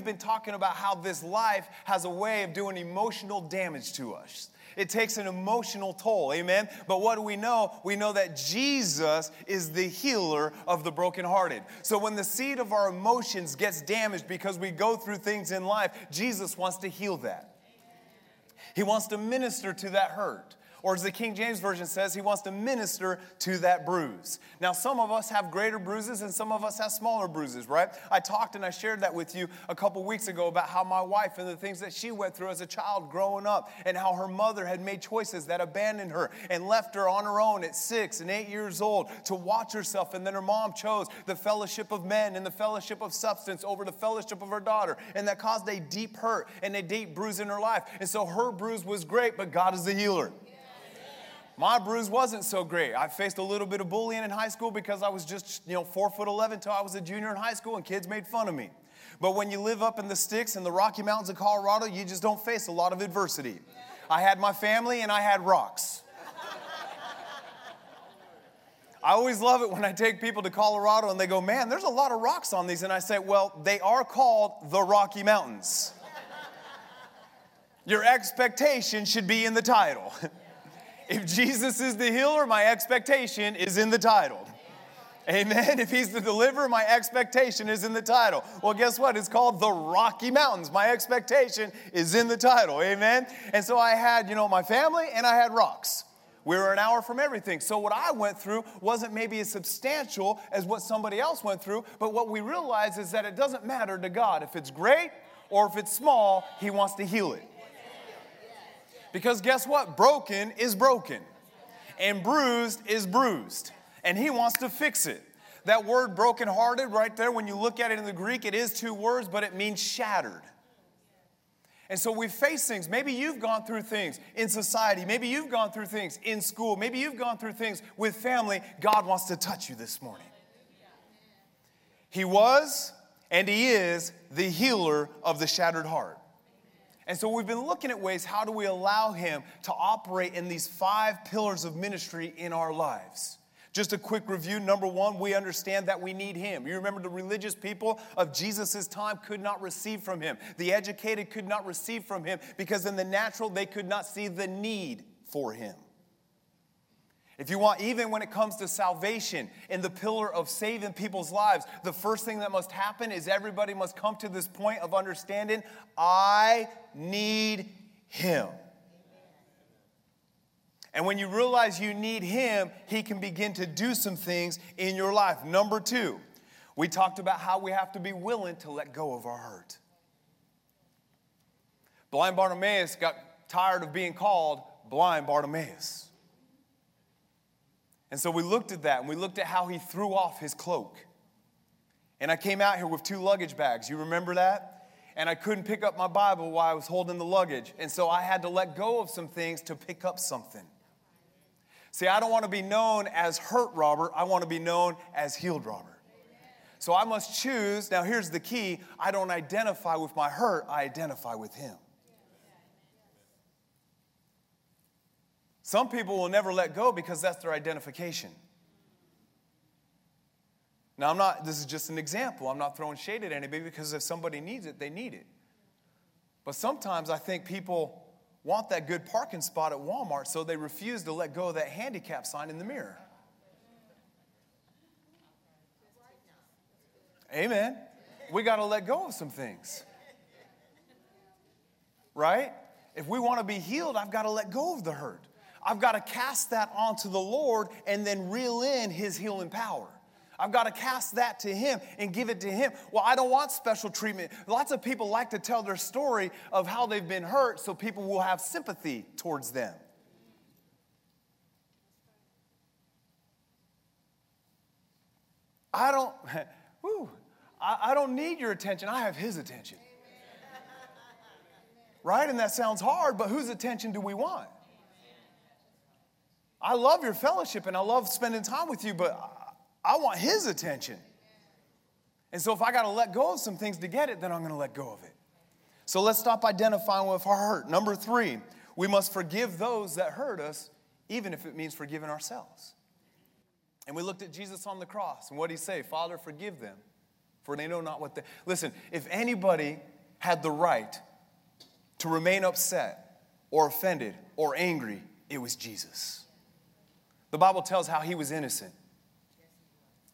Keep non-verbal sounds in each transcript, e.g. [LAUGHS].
we've been talking about how this life has a way of doing emotional damage to us. It takes an emotional toll, amen? But what do we know? We know that Jesus is the healer of the brokenhearted. So when the seed of our emotions gets damaged because we go through things in life, Jesus wants to heal that. He wants to minister to that hurt. Or as the King James Version says, he wants to minister to that bruise. Now, some of us have greater bruises and some of us have smaller bruises, right? I talked and I shared that with you a couple weeks ago about how my wife and the things that she went through as a child growing up and how her mother had made choices that abandoned her and left her on her own at six and eight years old to watch herself. And then her mom chose the fellowship of men and the fellowship of substance over the fellowship of her daughter. And that caused a deep hurt and a deep bruise in her life. And so her bruise was great, but God is the healer. My bruise wasn't so great. I faced a little bit of bullying in high school because I was just, you know, four foot 11 until I was a junior in high school and kids made fun of me. But when you live up in the sticks in the Rocky Mountains of Colorado, you just don't face a lot of adversity. I had my family and I had rocks. I always love it when I take people to Colorado and they go, Man, there's a lot of rocks on these. And I say, Well, they are called the Rocky Mountains. Your expectation should be in the title. [LAUGHS] If Jesus is the healer, my expectation is in the title. Amen. If he's the deliverer, my expectation is in the title. Well, guess what? It's called the Rocky Mountains. My expectation is in the title. Amen. And so I had, you know, my family and I had rocks. We were an hour from everything. So what I went through wasn't maybe as substantial as what somebody else went through, but what we realize is that it doesn't matter to God. If it's great or if it's small, he wants to heal it. Because guess what? Broken is broken, and bruised is bruised, and He wants to fix it. That word brokenhearted, right there, when you look at it in the Greek, it is two words, but it means shattered. And so we face things. Maybe you've gone through things in society. Maybe you've gone through things in school. Maybe you've gone through things with family. God wants to touch you this morning. He was and He is the healer of the shattered heart. And so we've been looking at ways how do we allow him to operate in these five pillars of ministry in our lives. Just a quick review. Number one, we understand that we need him. You remember the religious people of Jesus' time could not receive from him. The educated could not receive from him because in the natural they could not see the need for him. If you want, even when it comes to salvation and the pillar of saving people's lives, the first thing that must happen is everybody must come to this point of understanding I need Him. And when you realize you need Him, He can begin to do some things in your life. Number two, we talked about how we have to be willing to let go of our hurt. Blind Bartimaeus got tired of being called blind Bartimaeus. And so we looked at that and we looked at how he threw off his cloak. And I came out here with two luggage bags. You remember that? And I couldn't pick up my Bible while I was holding the luggage. And so I had to let go of some things to pick up something. See, I don't want to be known as hurt Robert, I want to be known as healed Robert. So I must choose. Now, here's the key I don't identify with my hurt, I identify with him. Some people will never let go because that's their identification. Now, I'm not, this is just an example. I'm not throwing shade at anybody because if somebody needs it, they need it. But sometimes I think people want that good parking spot at Walmart, so they refuse to let go of that handicap sign in the mirror. Amen. We got to let go of some things. Right? If we want to be healed, I've got to let go of the hurt. I've got to cast that onto the Lord and then reel in His healing power. I've got to cast that to Him and give it to Him. Well, I don't want special treatment. Lots of people like to tell their story of how they've been hurt so people will have sympathy towards them. I don't, [LAUGHS] whew, I, I don't need your attention. I have His attention. Right? And that sounds hard, but whose attention do we want? I love your fellowship and I love spending time with you, but I want his attention. And so if I got to let go of some things to get it, then I'm going to let go of it. So let's stop identifying with our hurt. Number three, we must forgive those that hurt us, even if it means forgiving ourselves. And we looked at Jesus on the cross, and what did he say? Father, forgive them, for they know not what they. Listen, if anybody had the right to remain upset or offended or angry, it was Jesus. The Bible tells how he was innocent,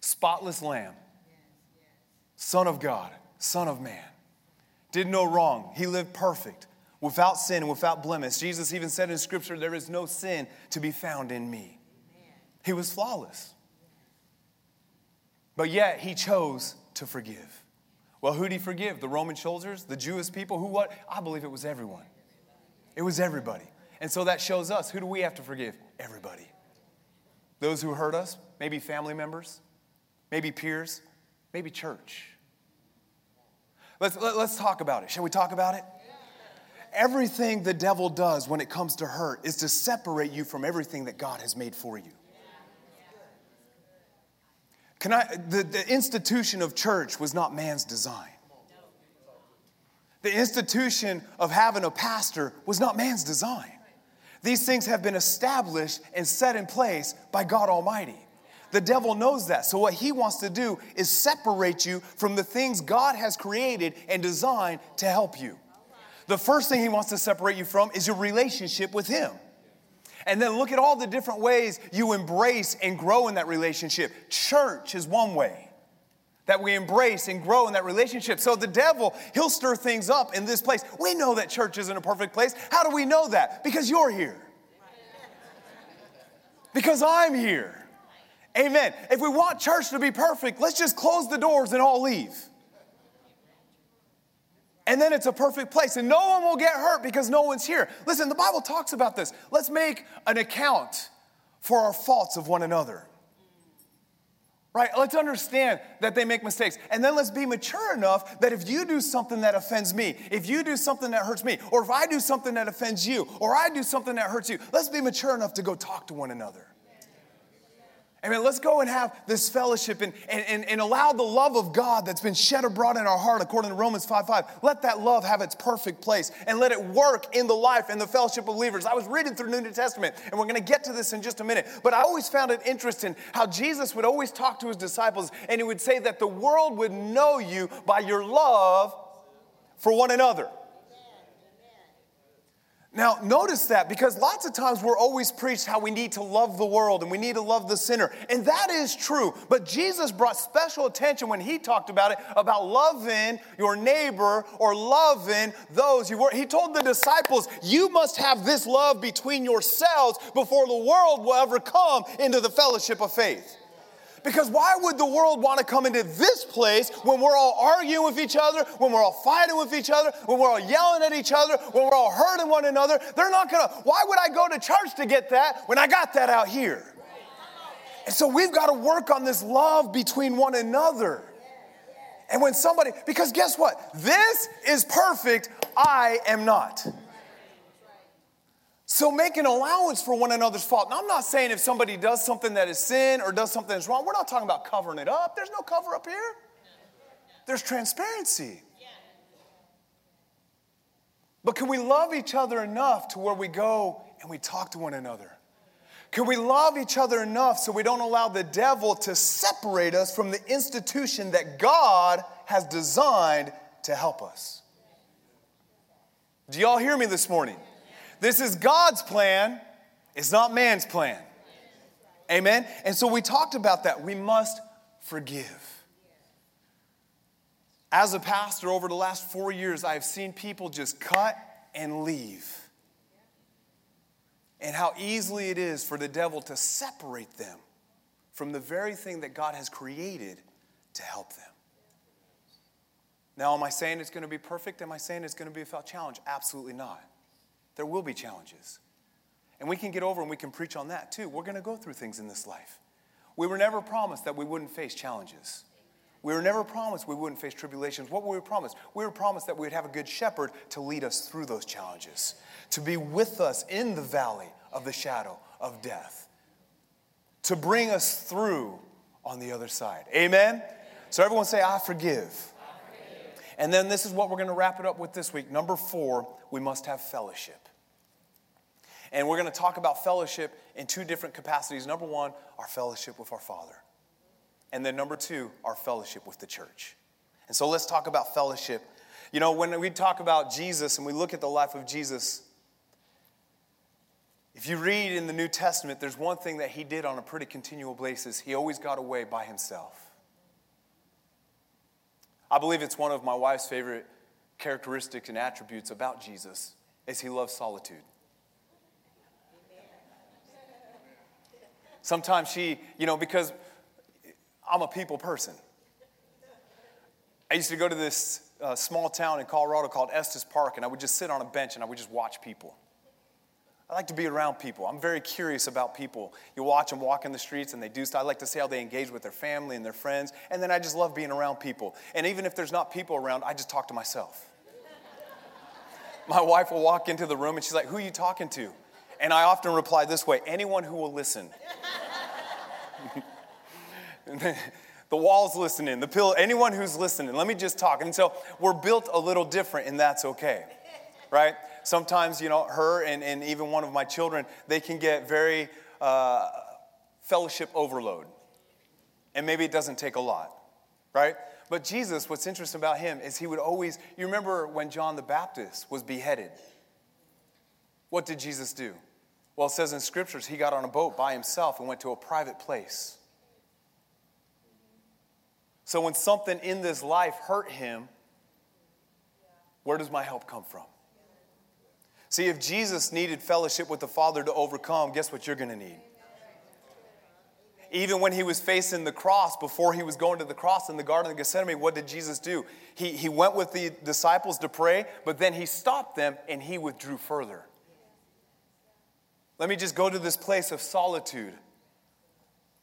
spotless lamb, Son of God, Son of man, did no wrong. He lived perfect, without sin and without blemish. Jesus even said in Scripture, There is no sin to be found in me. He was flawless. But yet, he chose to forgive. Well, who did he forgive? The Roman soldiers? The Jewish people? Who, what? I believe it was everyone. It was everybody. And so that shows us who do we have to forgive? Everybody. Those who hurt us, maybe family members, maybe peers, maybe church. Let's, let, us let us talk about it. Shall we talk about it? Everything the devil does when it comes to hurt is to separate you from everything that God has made for you. Can I, the, the institution of church was not man's design. The institution of having a pastor was not man's design. These things have been established and set in place by God Almighty. The devil knows that. So, what he wants to do is separate you from the things God has created and designed to help you. The first thing he wants to separate you from is your relationship with him. And then look at all the different ways you embrace and grow in that relationship. Church is one way that we embrace and grow in that relationship. So the devil, he'll stir things up in this place. We know that church isn't a perfect place. How do we know that? Because you're here. Because I'm here. Amen. If we want church to be perfect, let's just close the doors and all leave and then it's a perfect place and no one will get hurt because no one's here. Listen, the Bible talks about this. Let's make an account for our faults of one another. Right? Let's understand that they make mistakes. And then let's be mature enough that if you do something that offends me, if you do something that hurts me, or if I do something that offends you, or I do something that hurts you, let's be mature enough to go talk to one another. Amen. Let's go and have this fellowship and, and, and, allow the love of God that's been shed abroad in our heart, according to Romans 5 5. Let that love have its perfect place and let it work in the life and the fellowship of believers. I was reading through New Testament, and we're going to get to this in just a minute. But I always found it interesting how Jesus would always talk to his disciples, and he would say that the world would know you by your love for one another. Now, notice that because lots of times we're always preached how we need to love the world and we need to love the sinner. And that is true. But Jesus brought special attention when he talked about it about loving your neighbor or loving those you were. He told the disciples, You must have this love between yourselves before the world will ever come into the fellowship of faith. Because why would the world want to come into this place when we're all arguing with each other, when we're all fighting with each other, when we're all yelling at each other, when we're all hurting one another? They're not going to, why would I go to church to get that when I got that out here? And so we've got to work on this love between one another. And when somebody, because guess what? This is perfect, I am not. So make an allowance for one another's fault. Now, I'm not saying if somebody does something that is sin or does something that's wrong, we're not talking about covering it up. There's no cover up here, there's transparency. But can we love each other enough to where we go and we talk to one another? Can we love each other enough so we don't allow the devil to separate us from the institution that God has designed to help us? Do y'all hear me this morning? This is God's plan, it's not man's plan. Amen? And so we talked about that. We must forgive. As a pastor over the last four years, I have seen people just cut and leave. And how easily it is for the devil to separate them from the very thing that God has created to help them. Now, am I saying it's going to be perfect? Am I saying it's going to be a challenge? Absolutely not. There will be challenges. And we can get over and we can preach on that too. We're going to go through things in this life. We were never promised that we wouldn't face challenges. We were never promised we wouldn't face tribulations. What were we promised? We were promised that we would have a good shepherd to lead us through those challenges, to be with us in the valley of the shadow of death, to bring us through on the other side. Amen? So everyone say, I forgive. And then this is what we're going to wrap it up with this week. Number four, we must have fellowship. And we're going to talk about fellowship in two different capacities. Number one, our fellowship with our Father. And then number two, our fellowship with the church. And so let's talk about fellowship. You know, when we talk about Jesus and we look at the life of Jesus, if you read in the New Testament, there's one thing that he did on a pretty continual basis. He always got away by himself. I believe it's one of my wife's favorite characteristics and attributes about Jesus is he loves solitude. Sometimes she, you know, because I'm a people person. I used to go to this uh, small town in Colorado called Estes Park, and I would just sit on a bench and I would just watch people. I like to be around people. I'm very curious about people. You watch them walk in the streets and they do stuff. I like to see how they engage with their family and their friends. And then I just love being around people. And even if there's not people around, I just talk to myself. [LAUGHS] My wife will walk into the room and she's like, Who are you talking to? And I often reply this way anyone who will listen. [LAUGHS] the wall's listening, the pillow, anyone who's listening, let me just talk. And so we're built a little different, and that's okay, right? Sometimes, you know, her and, and even one of my children, they can get very uh, fellowship overload. And maybe it doesn't take a lot, right? But Jesus, what's interesting about him is he would always, you remember when John the Baptist was beheaded? What did Jesus do? Well, it says in scriptures, he got on a boat by himself and went to a private place. So when something in this life hurt him, where does my help come from? See, if Jesus needed fellowship with the Father to overcome, guess what you're going to need? Even when he was facing the cross, before he was going to the cross in the Garden of Gethsemane, what did Jesus do? He, he went with the disciples to pray, but then he stopped them and he withdrew further. Let me just go to this place of solitude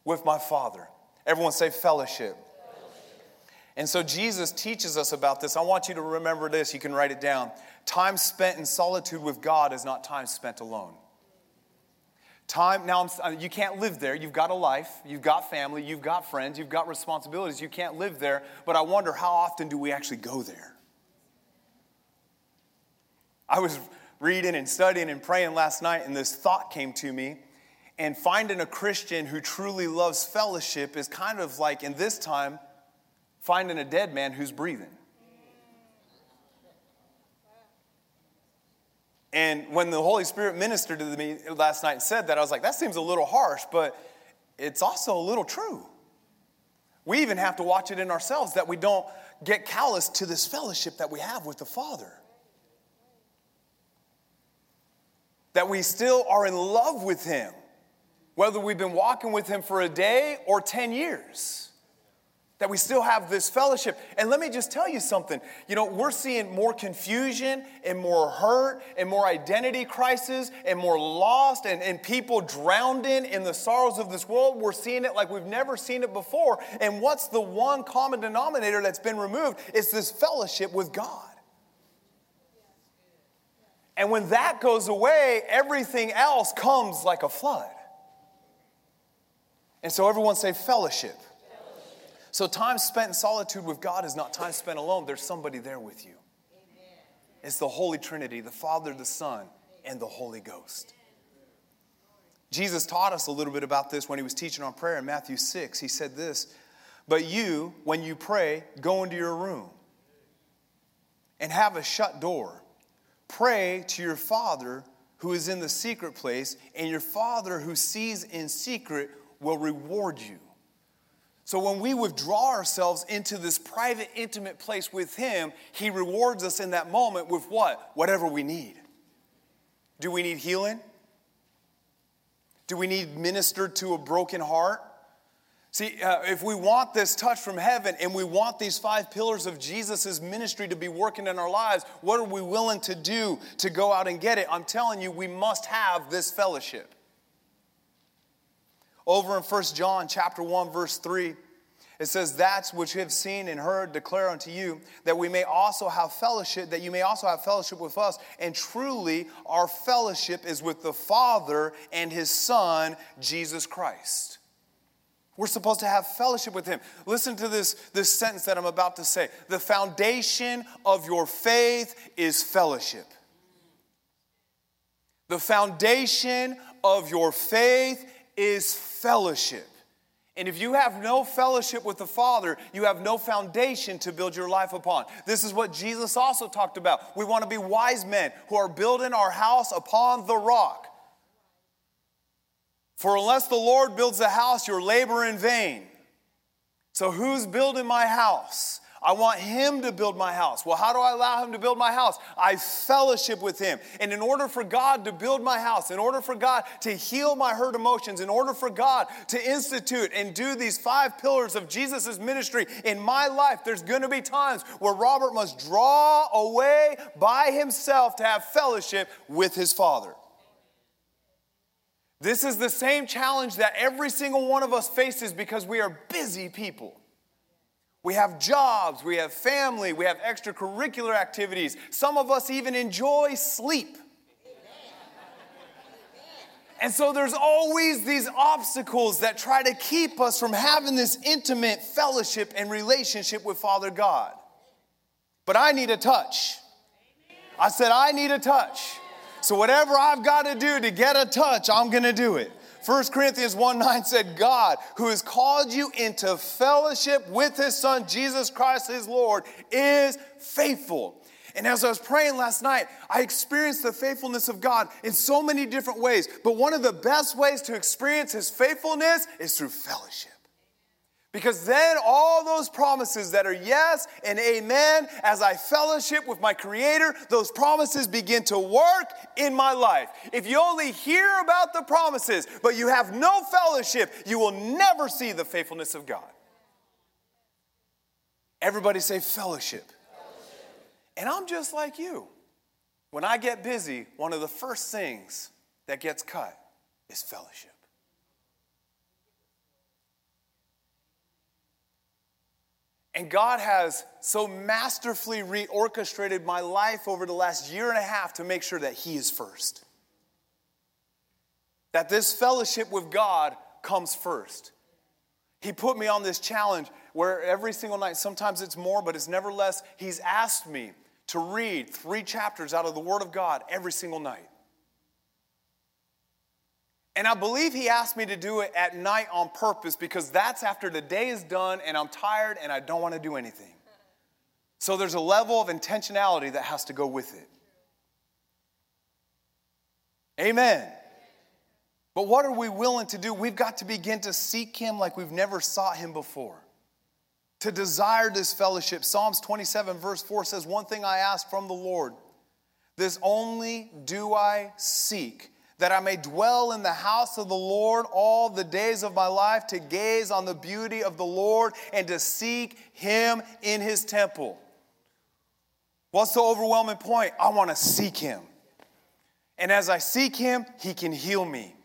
with my Father. Everyone say fellowship. And so Jesus teaches us about this. I want you to remember this. You can write it down. Time spent in solitude with God is not time spent alone. Time, now I'm, uh, you can't live there. You've got a life, you've got family, you've got friends, you've got responsibilities. You can't live there. But I wonder how often do we actually go there? I was reading and studying and praying last night, and this thought came to me. And finding a Christian who truly loves fellowship is kind of like, in this time, finding a dead man who's breathing. And when the Holy Spirit ministered to me last night and said that, I was like, that seems a little harsh, but it's also a little true. We even have to watch it in ourselves that we don't get callous to this fellowship that we have with the Father. That we still are in love with Him, whether we've been walking with Him for a day or 10 years that we still have this fellowship. And let me just tell you something. You know, we're seeing more confusion and more hurt and more identity crisis and more lost and, and people drowned in in the sorrows of this world. We're seeing it like we've never seen it before. And what's the one common denominator that's been removed? It's this fellowship with God. And when that goes away, everything else comes like a flood. And so everyone say fellowship. So, time spent in solitude with God is not time spent alone. There's somebody there with you. Amen. It's the Holy Trinity the Father, the Son, and the Holy Ghost. Jesus taught us a little bit about this when he was teaching on prayer in Matthew 6. He said this But you, when you pray, go into your room and have a shut door. Pray to your Father who is in the secret place, and your Father who sees in secret will reward you. So when we withdraw ourselves into this private, intimate place with Him, He rewards us in that moment with what? Whatever we need. Do we need healing? Do we need ministered to a broken heart? See, uh, if we want this touch from heaven and we want these five pillars of Jesus' ministry to be working in our lives, what are we willing to do to go out and get it? I'm telling you, we must have this fellowship. Over in 1 John chapter 1 verse 3, it says, That's which we have seen and heard declare unto you, that we may also have fellowship, that you may also have fellowship with us. And truly, our fellowship is with the Father and his Son, Jesus Christ. We're supposed to have fellowship with him. Listen to this, this sentence that I'm about to say. The foundation of your faith is fellowship. The foundation of your faith is fellowship. And if you have no fellowship with the Father, you have no foundation to build your life upon. This is what Jesus also talked about. We want to be wise men who are building our house upon the rock. For unless the Lord builds a house, your labor in vain. So, who's building my house? I want him to build my house. Well, how do I allow him to build my house? I fellowship with him. And in order for God to build my house, in order for God to heal my hurt emotions, in order for God to institute and do these five pillars of Jesus' ministry in my life, there's going to be times where Robert must draw away by himself to have fellowship with his Father. This is the same challenge that every single one of us faces because we are busy people. We have jobs, we have family, we have extracurricular activities. Some of us even enjoy sleep. And so there's always these obstacles that try to keep us from having this intimate fellowship and relationship with Father God. But I need a touch. I said, I need a touch. So, whatever I've got to do to get a touch, I'm going to do it. 1 Corinthians 1 9 said, God, who has called you into fellowship with his son, Jesus Christ, his Lord, is faithful. And as I was praying last night, I experienced the faithfulness of God in so many different ways. But one of the best ways to experience his faithfulness is through fellowship. Because then all those promises that are yes and amen, as I fellowship with my Creator, those promises begin to work in my life. If you only hear about the promises, but you have no fellowship, you will never see the faithfulness of God. Everybody say fellowship. fellowship. And I'm just like you. When I get busy, one of the first things that gets cut is fellowship. And God has so masterfully reorchestrated my life over the last year and a half to make sure that He is first. That this fellowship with God comes first. He put me on this challenge where every single night, sometimes it's more, but it's never less, He's asked me to read three chapters out of the Word of God every single night. And I believe he asked me to do it at night on purpose because that's after the day is done and I'm tired and I don't want to do anything. So there's a level of intentionality that has to go with it. Amen. But what are we willing to do? We've got to begin to seek him like we've never sought him before. To desire this fellowship. Psalms 27, verse 4 says, One thing I ask from the Lord, this only do I seek that I may dwell in the house of the Lord all the days of my life, to gaze on the beauty of the Lord and to seek Him in His temple. What's the overwhelming point? I want to seek Him. And as I seek Him, He can heal me.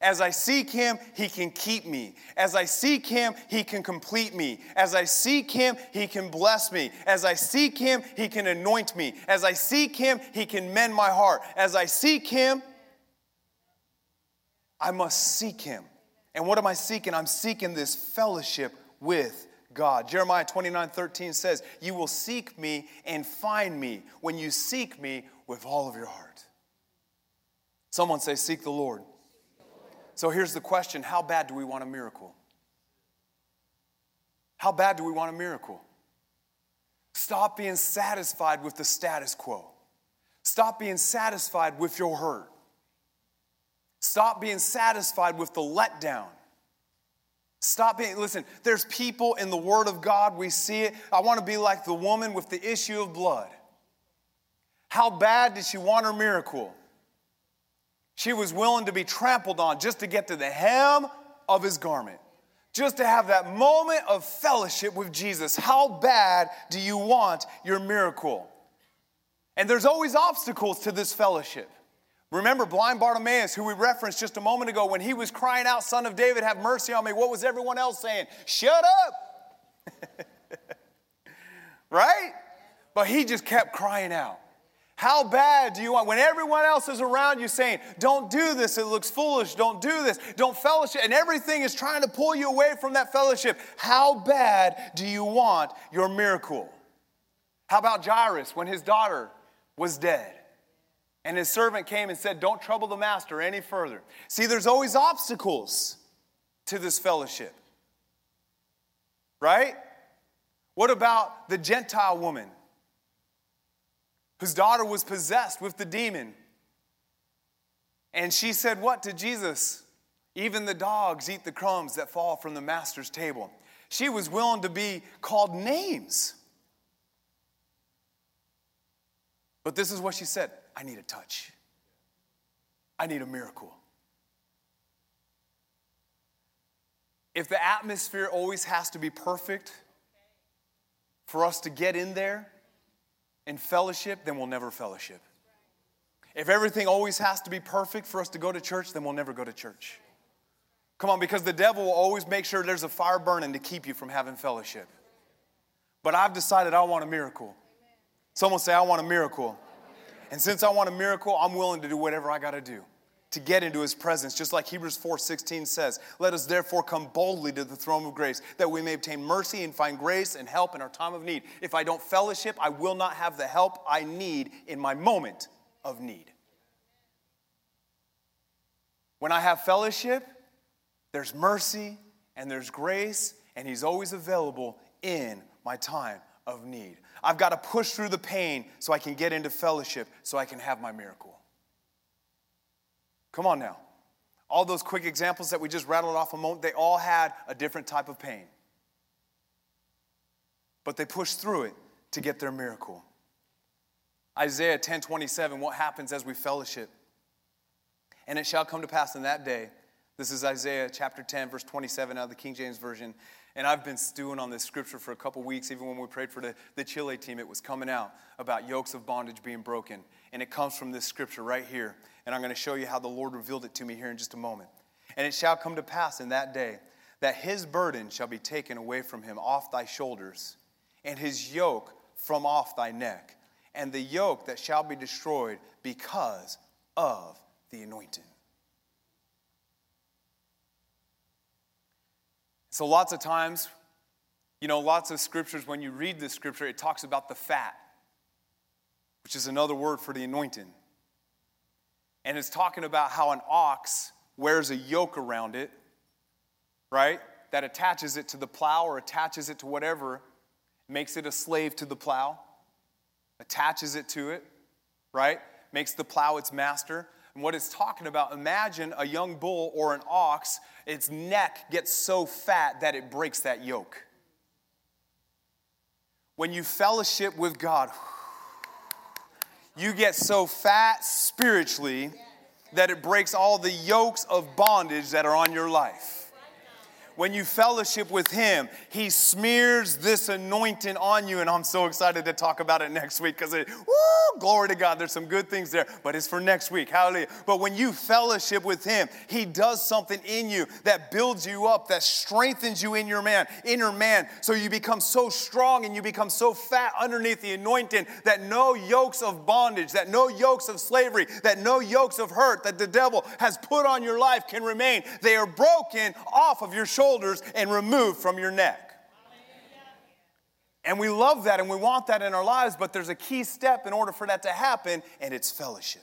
As I seek Him, He can keep me. As I seek Him, He can complete me. As I seek Him, He can bless me. As I seek Him, He can anoint me. As I seek Him, He can mend my heart. As I seek Him, I must seek him. And what am I seeking? I'm seeking this fellowship with God. Jeremiah 29 13 says, You will seek me and find me when you seek me with all of your heart. Someone say, Seek the Lord. So here's the question How bad do we want a miracle? How bad do we want a miracle? Stop being satisfied with the status quo. Stop being satisfied with your hurt. Stop being satisfied with the letdown. Stop being, listen, there's people in the Word of God, we see it. I want to be like the woman with the issue of blood. How bad did she want her miracle? She was willing to be trampled on just to get to the hem of his garment, just to have that moment of fellowship with Jesus. How bad do you want your miracle? And there's always obstacles to this fellowship. Remember blind Bartimaeus, who we referenced just a moment ago, when he was crying out, Son of David, have mercy on me. What was everyone else saying? Shut up! [LAUGHS] right? But he just kept crying out. How bad do you want, when everyone else is around you saying, Don't do this, it looks foolish, don't do this, don't fellowship, and everything is trying to pull you away from that fellowship? How bad do you want your miracle? How about Jairus when his daughter was dead? And his servant came and said, Don't trouble the master any further. See, there's always obstacles to this fellowship. Right? What about the Gentile woman whose daughter was possessed with the demon? And she said, What to Jesus? Even the dogs eat the crumbs that fall from the master's table. She was willing to be called names. But this is what she said I need a touch, I need a miracle. If the atmosphere always has to be perfect for us to get in there and fellowship, then we'll never fellowship. If everything always has to be perfect for us to go to church, then we'll never go to church. Come on, because the devil will always make sure there's a fire burning to keep you from having fellowship. But I've decided I want a miracle. Someone say, I want a miracle. And since I want a miracle, I'm willing to do whatever I got to do to get into his presence just like hebrews 4.16 says let us therefore come boldly to the throne of grace that we may obtain mercy and find grace and help in our time of need if i don't fellowship i will not have the help i need in my moment of need when i have fellowship there's mercy and there's grace, and He's always available in my time of need. I've got to push through the pain so I can get into fellowship, so I can have my miracle. Come on now. All those quick examples that we just rattled off a moment, they all had a different type of pain. But they pushed through it to get their miracle. Isaiah 10 27, what happens as we fellowship? And it shall come to pass in that day this is Isaiah chapter 10, verse 27 out of the King James Version. And I've been stewing on this scripture for a couple weeks. Even when we prayed for the, the Chile team, it was coming out about yokes of bondage being broken. And it comes from this scripture right here. And I'm going to show you how the Lord revealed it to me here in just a moment. And it shall come to pass in that day that his burden shall be taken away from him off thy shoulders, and his yoke from off thy neck, and the yoke that shall be destroyed because of the anointing. So, lots of times, you know, lots of scriptures, when you read the scripture, it talks about the fat, which is another word for the anointing. And it's talking about how an ox wears a yoke around it, right? That attaches it to the plow or attaches it to whatever, makes it a slave to the plow, attaches it to it, right? Makes the plow its master. And what it's talking about, imagine a young bull or an ox, its neck gets so fat that it breaks that yoke. When you fellowship with God, [SIGHS] you get so fat spiritually that it breaks all the yokes of bondage that are on your life when you fellowship with Him, He smears this anointing on you. And I'm so excited to talk about it next week because it, woo, glory to God. There's some good things there, but it's for next week. Hallelujah. But when you fellowship with Him, He does something in you that builds you up, that strengthens you in your man, inner man. So you become so strong and you become so fat underneath the anointing that no yokes of bondage, that no yokes of slavery, that no yokes of hurt that the devil has put on your life can remain. They are broken off of your shoulders shoulders and removed from your neck. And we love that and we want that in our lives, but there's a key step in order for that to happen, and it's fellowship.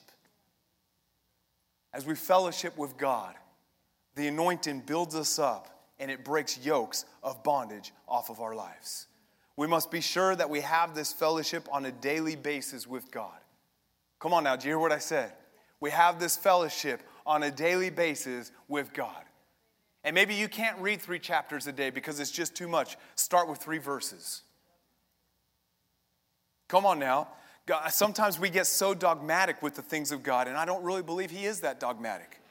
As we fellowship with God, the anointing builds us up and it breaks yokes of bondage off of our lives. We must be sure that we have this fellowship on a daily basis with God. Come on now, do you hear what I said? We have this fellowship on a daily basis with God. And maybe you can't read three chapters a day because it's just too much. Start with three verses. Come on now. God, sometimes we get so dogmatic with the things of God, and I don't really believe He is that dogmatic.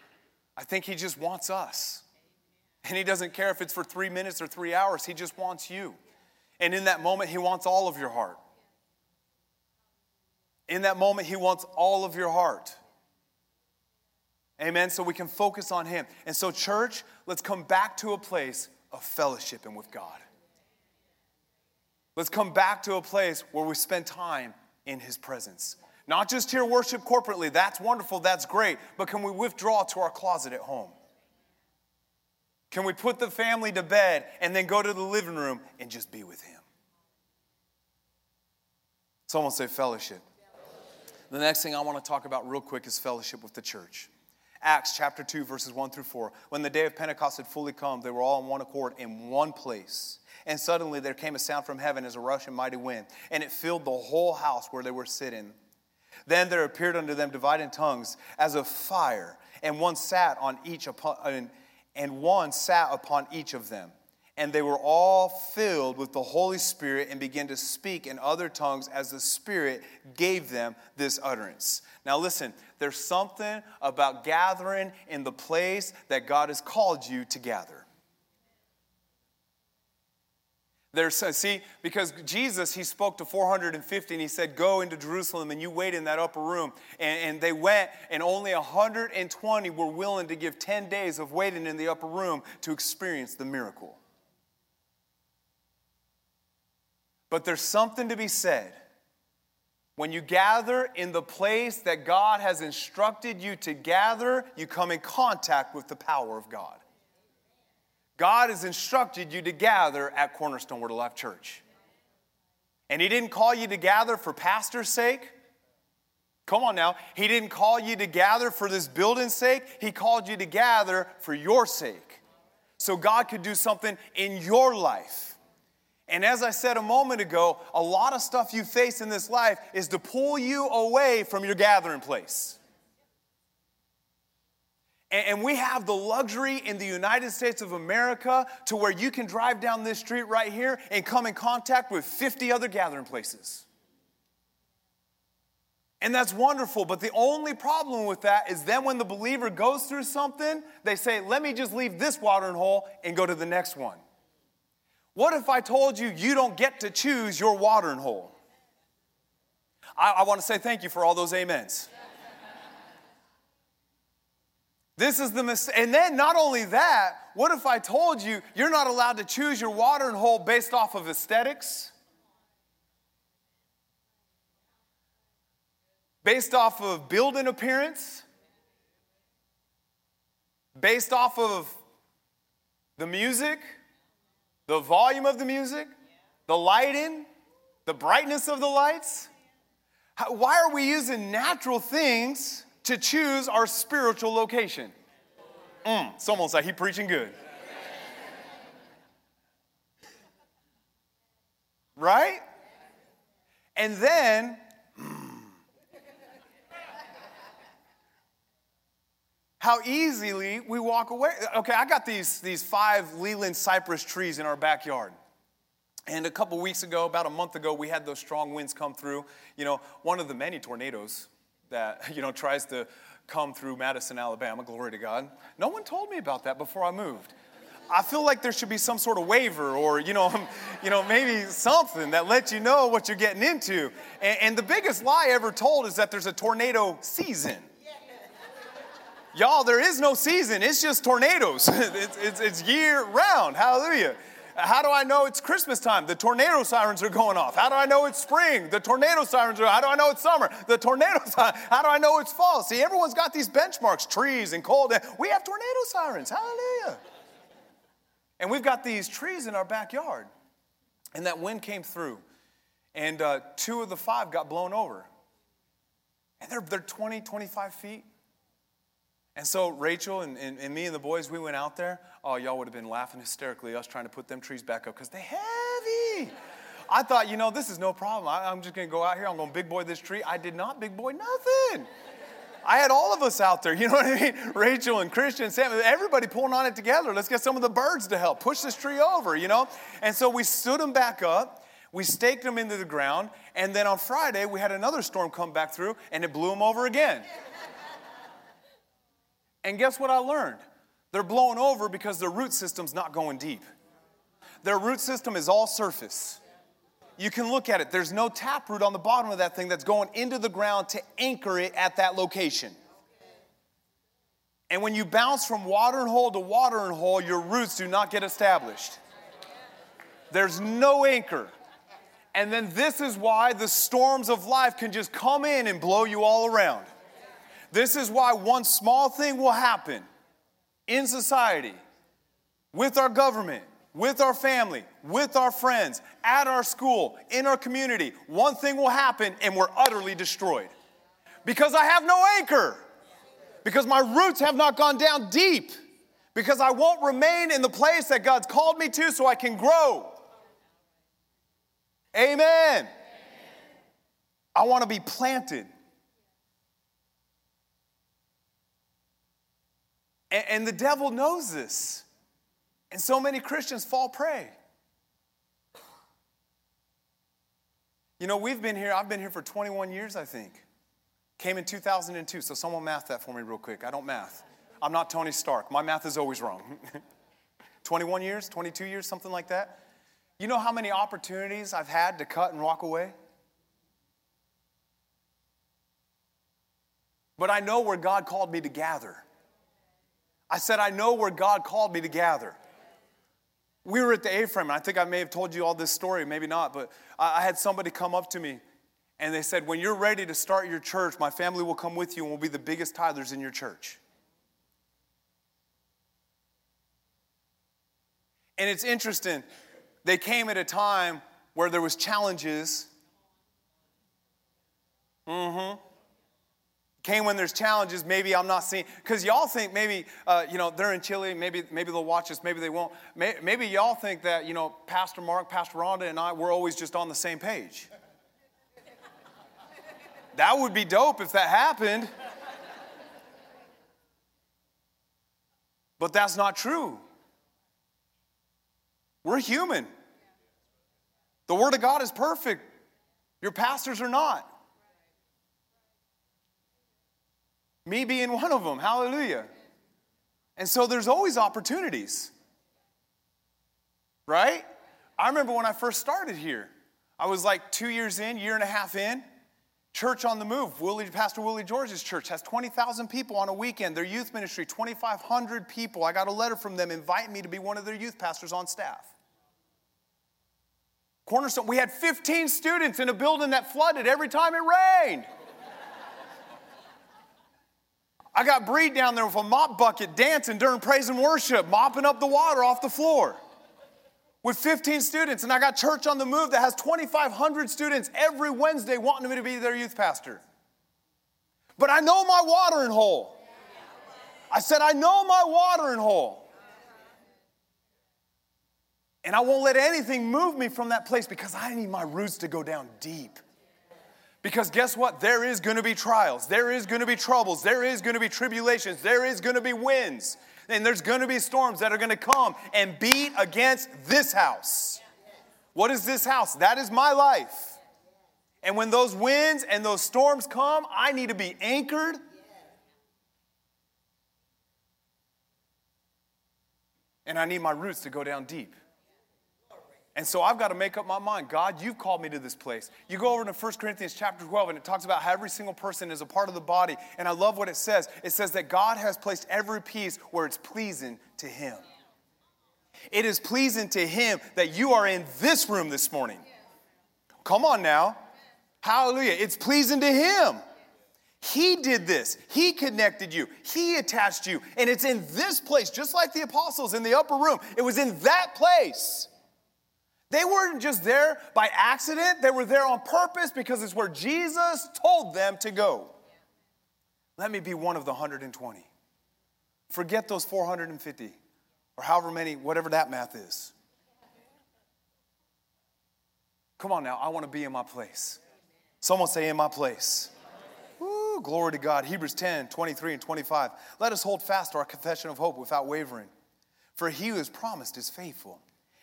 I think He just wants us. And He doesn't care if it's for three minutes or three hours, He just wants you. And in that moment, He wants all of your heart. In that moment, He wants all of your heart. Amen. So we can focus on Him. And so, church, let's come back to a place of fellowship and with God. Let's come back to a place where we spend time in His presence. Not just here worship corporately, that's wonderful, that's great, but can we withdraw to our closet at home? Can we put the family to bed and then go to the living room and just be with Him? Someone say fellowship. The next thing I want to talk about real quick is fellowship with the church. Acts chapter 2, verses 1 through 4. When the day of Pentecost had fully come, they were all in one accord in one place. And suddenly there came a sound from heaven as a rushing mighty wind, and it filled the whole house where they were sitting. Then there appeared unto them divided tongues as of fire, and one sat on each upon, and one sat upon each of them. And they were all filled with the Holy Spirit and began to speak in other tongues as the Spirit gave them this utterance. Now, listen, there's something about gathering in the place that God has called you to gather. There's, uh, see, because Jesus, he spoke to 450 and he said, Go into Jerusalem and you wait in that upper room. And, and they went, and only 120 were willing to give 10 days of waiting in the upper room to experience the miracle. But there's something to be said. When you gather in the place that God has instructed you to gather, you come in contact with the power of God. God has instructed you to gather at Cornerstone Word of Life Church. And He didn't call you to gather for pastor's sake. Come on now. He didn't call you to gather for this building's sake. He called you to gather for your sake. So God could do something in your life. And as I said a moment ago, a lot of stuff you face in this life is to pull you away from your gathering place. And we have the luxury in the United States of America to where you can drive down this street right here and come in contact with 50 other gathering places. And that's wonderful, but the only problem with that is then when the believer goes through something, they say, let me just leave this watering hole and go to the next one. What if I told you you don't get to choose your watering hole? I, I want to say thank you for all those amens. This is the mistake. And then, not only that, what if I told you you're not allowed to choose your watering hole based off of aesthetics? Based off of building appearance? Based off of the music? The volume of the music? The lighting? The brightness of the lights? why are we using natural things? to choose our spiritual location. Mm, someone say, he preaching good. right? And then, how easily we walk away. Okay, I got these, these five Leyland cypress trees in our backyard. And a couple weeks ago, about a month ago, we had those strong winds come through. You know, one of the many tornadoes that, [LAUGHS] you know, tries to come through Madison, Alabama. Glory to God. No one told me about that before I moved. I feel like there should be some sort of waiver or, you know, [LAUGHS] you know, maybe something that lets you know what you're getting into. And, and the biggest lie ever told is that there's a tornado season. Y'all, there is no season. It's just tornadoes. [LAUGHS] It's, it's, it's year round. Hallelujah. How do I know it's Christmas time? The tornado sirens are going off. How do I know it's spring? The tornado sirens are. How do I know it's summer? The tornado sirens. How do I know it's fall? See, everyone's got these benchmarks, trees and cold. We have tornado sirens. Hallelujah. And we've got these trees in our backyard. And that wind came through, and uh, two of the five got blown over. And they're, they're 20, 25 feet. And so Rachel and, and, and, me and the boys, we went out there. Oh, y'all would have been laughing hysterically, us trying to put them trees back up because they're heavy. I thought, you know, this is no problem. I, am just going to go out here. I'm going to big boy this tree. I did not big boy nothing. I had all of us out there, [LAUGHS] you know what I mean? Rachel and Christian, Sam, everybody pulling on it together. Let's get some of the birds to help push this tree over, you know? And so we stood them back up. We staked them into the ground. And then on Friday, we had another storm come back through and it blew them over again. And guess what I learned? They're blowing over because their root system's not going deep. Their root system is all surface. You can look at it. There's no taproot on the bottom of that thing that's going into the ground to anchor it at that location. And when you bounce from watering hole to watering hole, your roots do not get established. There's no anchor. And then this is why the storms of life can just come in and blow you all around. This is why one small thing will happen in society, with our government, with our family, with our friends, at our school, in our community. One thing will happen and we're utterly destroyed. Because I have no anchor. Because my roots have not gone down deep. Because I won't remain in the place that God's called me to so I can grow. Amen. Amen. I want to be planted. And, and the devil knows this. And so many Christians fall prey. You know, we've been here, I've been here for 21 years, I think. Came in 2002, so someone math that for me real quick. I don't math. I'm not Tony Stark. My math is always wrong. [LAUGHS] 21 years, 22 years, something like that. You know how many opportunities I've had to cut and walk away? But I know where God called me to gather. I said, I know where God called me to gather. We were at the A-frame, and I think I may have told you all this story, maybe not, but I had somebody come up to me and they said, When you're ready to start your church, my family will come with you and we'll be the biggest tithers in your church. And it's interesting, they came at a time where there was challenges. Mm-hmm came when there's challenges maybe i'm not seeing because y'all think maybe uh, you know they're in chile maybe maybe they'll watch us maybe they won't. Maybe y'all think that you know pastor mark pastor rhonda and i we're always just on the same page. That would be dope if that happened. But that's not true. We're human. The word of god is perfect. Your pastors are not Me being one of them. Hallelujah. And so there's always opportunities. Right? I remember when I first started here, I was like two years in, year and a half in. Church on the Move, Willie, Pastor Willie George's church has 20,000 people on a weekend. Their youth ministry, 2,500 people. I got a letter from them inviting me to be one of their youth pastors on staff. Cornerstone, we had 15 students in a building that flooded every time it rained. I got Breed down there with a mop bucket dancing during praise and worship, mopping up the water off the floor with 15 students. And I got Church on the Move that has 2,500 students every Wednesday wanting me to be their youth pastor. But I know my watering hole. I said, I know my watering hole. And I won't let anything move me from that place because I need my roots to go down deep. Because guess what? There is going to be trials. There is going to be troubles. There is going to be tribulations. There is going to be winds. And there's going to be storms that are going to come and beat against this house. What is this house? That is my life. And when those winds and those storms come, I need to be anchored. And I need my roots to go down deep. And so I've got to make up my mind. God, you've called me to this place. You go over to 1 Corinthians chapter 12, and it talks about how every single person is a part of the body. And I love what it says. It says that God has placed every piece where it's pleasing to Him. It is pleasing to Him that you are in this room this morning. Come on now. Hallelujah. It's pleasing to Him. He did this. He connected you. He attached you. And it's in this place, just like the apostles in the upper room. It was in that place they weren't just there by accident, they were there on purpose because it's where Jesus told them to go. Let me be one of the 120. Forget those 450 or however many, whatever that math is. Come on now, I want to be in my place. Someone say, in my place. Woo, glory to God. Hebrews 10, 23 and 25. Let us hold fast to our confession of hope without wavering. For he who has promised is faithful.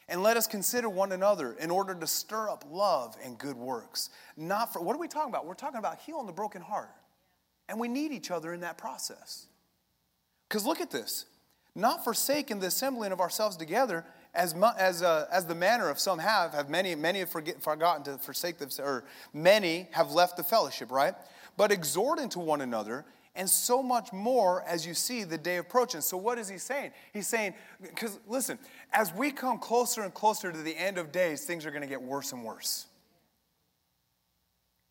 And let us consider one another in order to stir up love and good works. Not for, what are we talking about? We're talking about healing the broken heart. And we need each other in that process. Because look at this not forsaking the assembling of ourselves together as, as, uh, as the manner of some have, have many, many have forget, forgotten to forsake them, or many have left the fellowship, right? But exhorting to one another, and so much more as you see the day approaching. So, what is he saying? He's saying, because listen, as we come closer and closer to the end of days, things are going to get worse and worse.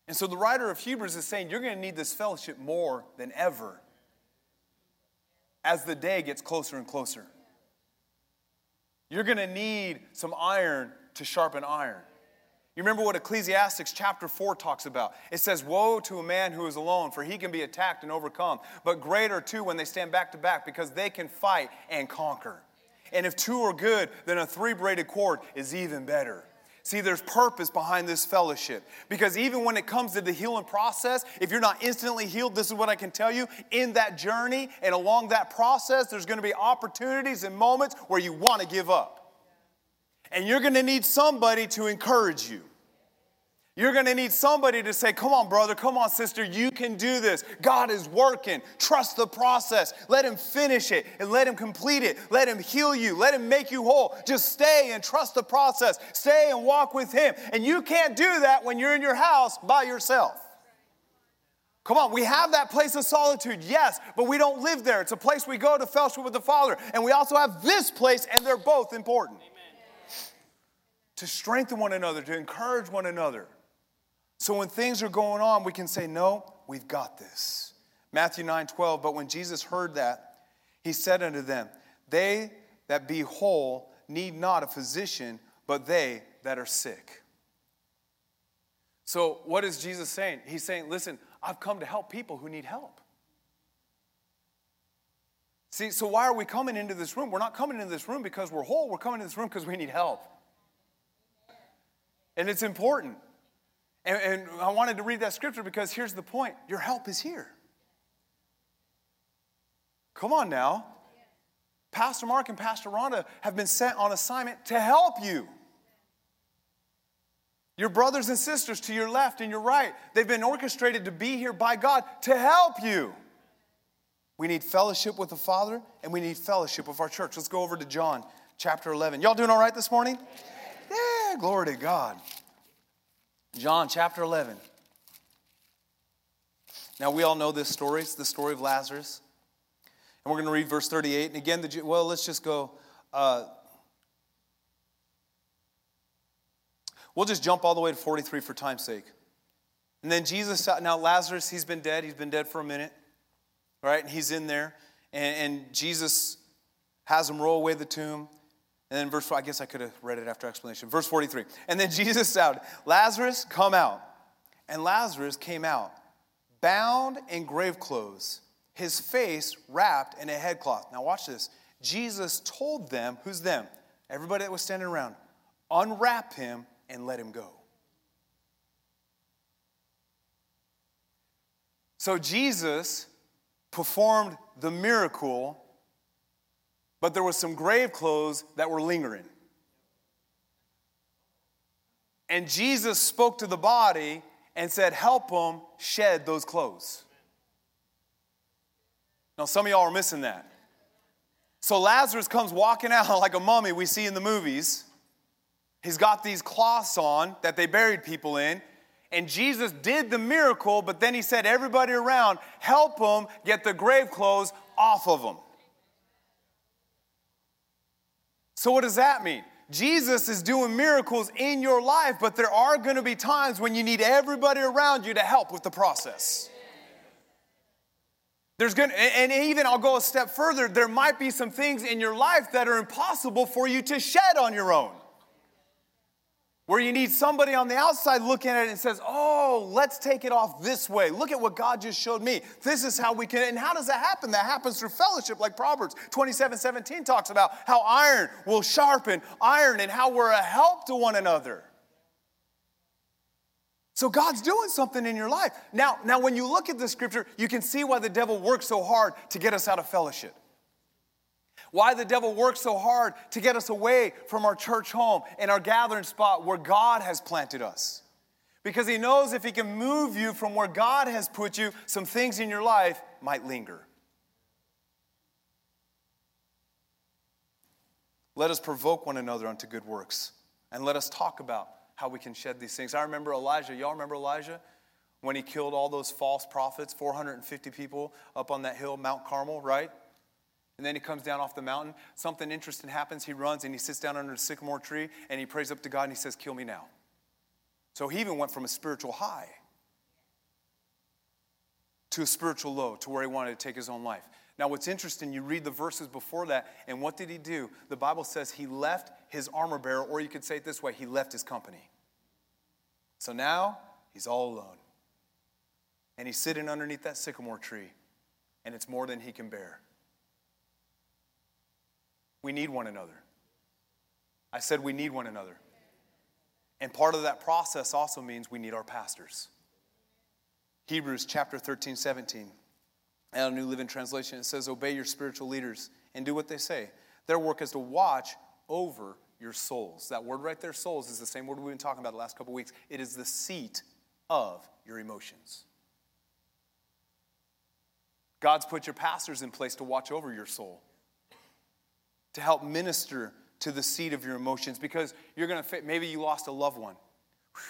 And so, the writer of Hebrews is saying, you're going to need this fellowship more than ever as the day gets closer and closer. You're going to need some iron to sharpen iron. You remember what Ecclesiastics chapter 4 talks about? It says, Woe to a man who is alone, for he can be attacked and overcome. But greater two when they stand back to back, because they can fight and conquer. And if two are good, then a three braided cord is even better. See, there's purpose behind this fellowship. Because even when it comes to the healing process, if you're not instantly healed, this is what I can tell you. In that journey and along that process, there's going to be opportunities and moments where you want to give up. And you're to need somebody to encourage you. You're to need somebody to say, Come on, brother, come on, sister, you can do this. God is working. Trust the process. Let Him finish it and let Him complete it. Let Him heal you. Let Him make you whole. Just stay and trust the process. Stay and walk with Him. And you can't do that when you're in your house by yourself. Come on, we have that place of solitude, yes, but we don't live there. It's a place we go to fellowship with the Father. And we also have this place, and they're both important. To strengthen one another, to encourage one another. So when things are going on, we can say, No, we've got this. Matthew 9 12, but when Jesus heard that, he said unto them, They that be whole need not a physician, but they that are sick. So, what is Jesus saying? He's saying, Listen, I've come to help people who need help. See, so why are we coming into this room? We're not coming into this room because we're whole. We're coming into this room because we need help. And it's important. And, and I wanted to read that scripture because here's the point your help is here. Come on now. Pastor Mark and Pastor Rhonda have been sent on assignment to help you. Your brothers and sisters to your left and your right, they've been orchestrated to be here by God to help you. We need fellowship with the Father and we need fellowship with our church. Let's go over to John chapter 11. Y'all doing all right this morning? Yeah, glory to God. John chapter 11. Now, we all know this story. It's the story of Lazarus. And we're going to read verse 38. And again, the, well, let's just go. Uh, we'll just jump all the way to 43 for time's sake. And then Jesus, now Lazarus, he's been dead. He's been dead for a minute, right? And he's in there. And, and Jesus has him roll away the tomb. And then verse, I guess I could have read it after explanation. Verse 43. And then Jesus said, Lazarus, come out. And Lazarus came out, bound in grave clothes, his face wrapped in a headcloth. Now watch this. Jesus told them, who's them? Everybody that was standing around, unwrap him and let him go. So Jesus performed the miracle but there was some grave clothes that were lingering. And Jesus spoke to the body and said, Help them shed those clothes. Now, some of y'all are missing that. So Lazarus comes walking [LAUGHS] out like a mummy we see in the movies. He's got these cloths on that they buried people in. And Jesus did the miracle, but then he said, Everybody around, help them get the grave clothes off of them. So, what does that mean? Jesus is doing miracles in your life, but there are going to be times when you need everybody around you to help with the process. There's going to, and even I'll go a step further, there might be some things in your life that are impossible for you to shed on your own where you need somebody on the outside looking at it and says, Oh, let's take it off this way. Look at what God just showed me. This is how we can. And how does that happen? That happens through fellowship, like Proverbs 27 17 talks about how iron will sharpen iron and how we're a help to one another. So God's doing something in your life. Now, now when you look at the scripture, you can see why the devil works so hard to get us out of fellowship. Why the devil works so hard to get us away from our church home and our gathering spot where God has planted us. Because he knows if he can move you from where God has put you, some things in your life might linger. Let us provoke one another unto good works and let us talk about how we can shed these things. I remember Elijah. Y'all remember Elijah? When he killed all those false prophets, 450 people up on that hill, Mount Carmel, right? And then he comes down off the mountain. Something interesting happens. He runs and he sits down under a sycamore tree and he prays up to God and he says, Kill me now. So he even went from a spiritual high to a spiritual low to where he wanted to take his own life. Now, what's interesting, you read the verses before that, and what did he do? The Bible says he left his armor bearer, or you could say it this way he left his company. So now he's all alone. And he's sitting underneath that sycamore tree, and it's more than he can bear. We need one another. I said we need one another. And part of that process also means we need our pastors. Hebrews chapter 13, 17. And a New Living Translation, it says, Obey your spiritual leaders and do what they say. Their work is to watch over your souls. That word right there, souls, is the same word we've been talking about the last couple weeks. It is the seat of your emotions. God's put your pastors in place to watch over your soul, to help minister to the seat of your emotions because you're going to, maybe you lost a loved one. Whew,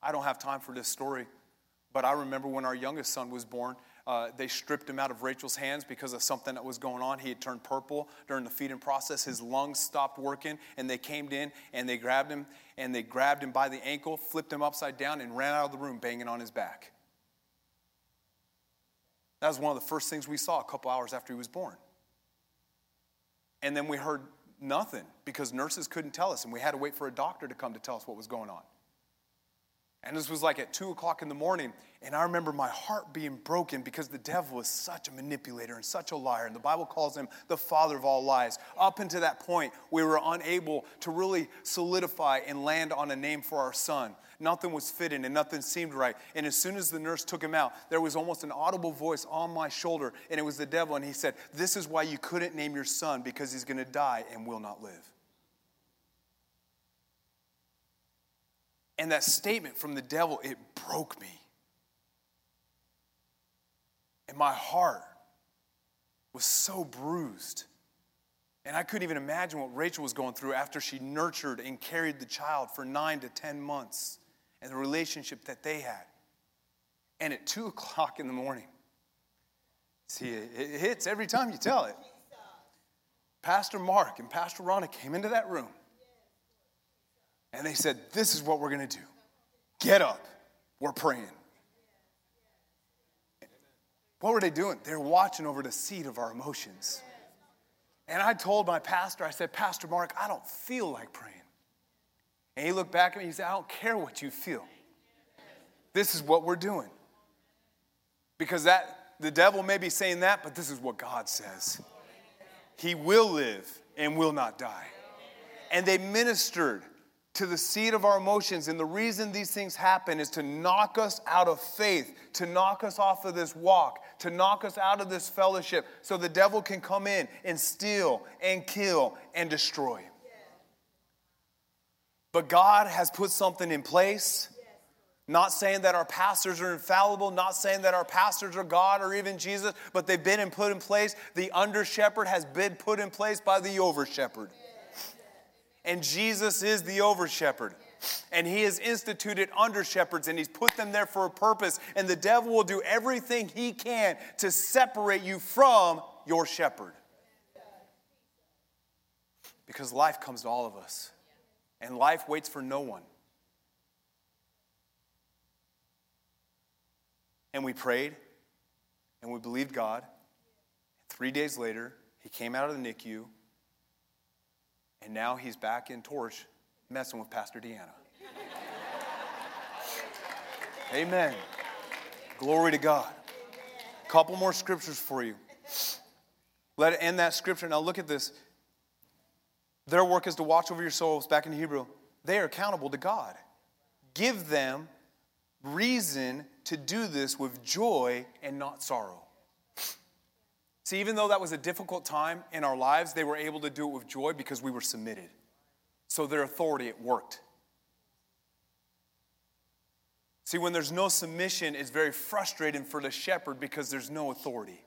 I don't have time for this story, but I remember when our youngest son was born, uh, they stripped him out of Rachel's hands because of something that was going on. He had turned purple during the feeding process. His lungs stopped working, and they came in and they grabbed him and they grabbed him by the ankle, flipped him upside down, and ran out of the room banging on his back. That was one of the first things we saw a couple hours after he was born. And then we heard nothing because nurses couldn't tell us, and we had to wait for a doctor to come to tell us what was going on. And this was like at two o'clock in the morning. And I remember my heart being broken because the devil is such a manipulator and such a liar. And the Bible calls him the father of all lies. Up until that point, we were unable to really solidify and land on a name for our son. Nothing was fitting and nothing seemed right. And as soon as the nurse took him out, there was almost an audible voice on my shoulder. And it was the devil. And he said, This is why you couldn't name your son because he's going to die and will not live. And that statement from the devil, it broke me. And my heart was so bruised. And I couldn't even imagine what Rachel was going through after she nurtured and carried the child for nine to 10 months and the relationship that they had. And at two [LAUGHS] o'clock in the morning, see, it hits every time you tell it. Pastor Mark and Pastor Rhonda came into that room and they said, This is what we're going to do. Get up. We're praying. What were they doing? They're watching over the seat of our emotions. And I told my pastor, I said, Pastor Mark, I don't feel like praying. And he looked back at me and he said, I don't care what you feel. This is what we're doing. Because that the devil may be saying that, but this is what God says. He will live and will not die. And they ministered to the seat of our emotions. And the reason these things happen is to knock us out of faith, to knock us off of this walk, to knock us out of this fellowship, so the devil can come in and steal and kill and destroy. But God has put something in place. Not saying that our pastors are infallible, not saying that our pastors are God or even Jesus, but they've been and put in place. The under shepherd has been put in place by the over shepherd. And Jesus is the over shepherd. And he has instituted under shepherds and he's put them there for a purpose. And the devil will do everything he can to separate you from your shepherd. Because life comes to all of us, and life waits for no one. And we prayed and we believed God. Three days later, he came out of the NICU and now he's back in Torch messing with Pastor Deanna. Amen. Glory to God. Couple more scriptures for you. Let it end that scripture. Now look at this. Their work is to watch over your souls, back in Hebrew. They are accountable to God. Give them reason to do this with joy and not sorrow. See, even though that was a difficult time in our lives, they were able to do it with joy because we were submitted. So their authority, it worked. See, when there's no submission, it's very frustrating for the shepherd because there's no authority.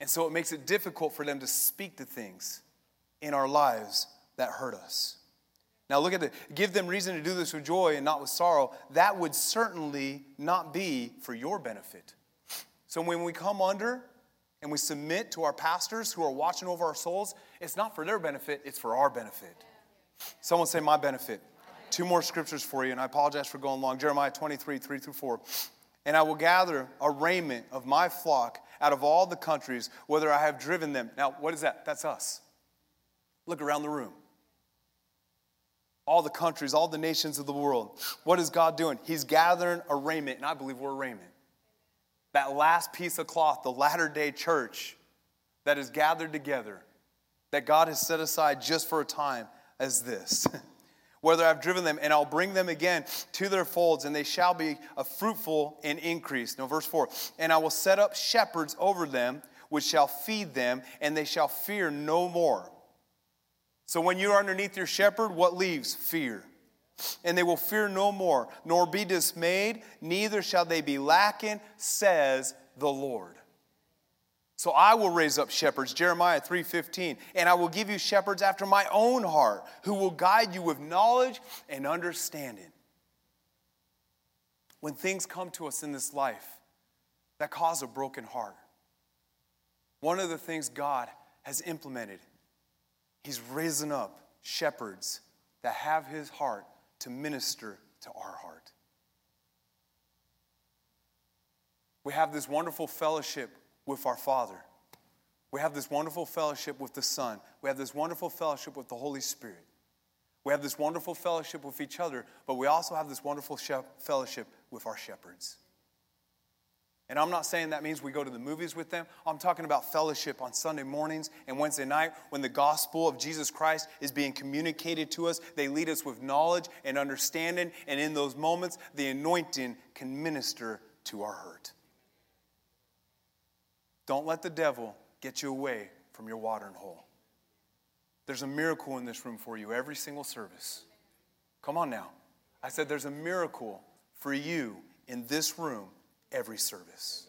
And so it makes it difficult for them to speak to things in our lives that hurt us. Now, look at the give them reason to do this with joy and not with sorrow. That would certainly not be for your benefit. So when we come under and we submit to our pastors who are watching over our souls, it's not for their benefit, it's for our benefit. Someone say, My benefit. Two more scriptures for you, and I apologize for going long. Jeremiah 23, 3 through 4. And I will gather a raiment of my flock out of all the countries, whether I have driven them. Now, what is that? That's us. Look around the room. all the countries, all the nations of the world. What is God doing? He's gathering a raiment, and I believe we're a raiment. That last piece of cloth, the latter day church that is gathered together, that God has set aside just for a time as this. [LAUGHS] Whether I've driven them, and I'll bring them again to their folds, and they shall be a fruitful and increase. No, verse 4 And I will set up shepherds over them, which shall feed them, and they shall fear no more. So when you are underneath your shepherd, what leaves? Fear. And they will fear no more, nor be dismayed, neither shall they be lacking, says the Lord. So I will raise up shepherds, Jeremiah 3:15, and I will give you shepherds after my own heart, who will guide you with knowledge and understanding. When things come to us in this life that cause a broken heart, one of the things God has implemented He's risen up shepherds that have his heart to minister to our heart. We have this wonderful fellowship with our Father. We have this wonderful fellowship with the Son. We have this wonderful fellowship with the Holy Spirit. We have this wonderful fellowship with each other, but we also have this wonderful fellowship with our shepherds. And I'm not saying that means we go to the movies with them. I'm talking about fellowship on Sunday mornings and Wednesday night when the gospel of Jesus Christ is being communicated to us. They lead us with knowledge and understanding, and in those moments, the anointing can minister to our hurt. Don't let the devil get you away from your watering hole. There's a miracle in this room for you every single service. Come on now. I said there's a miracle for you in this room every service.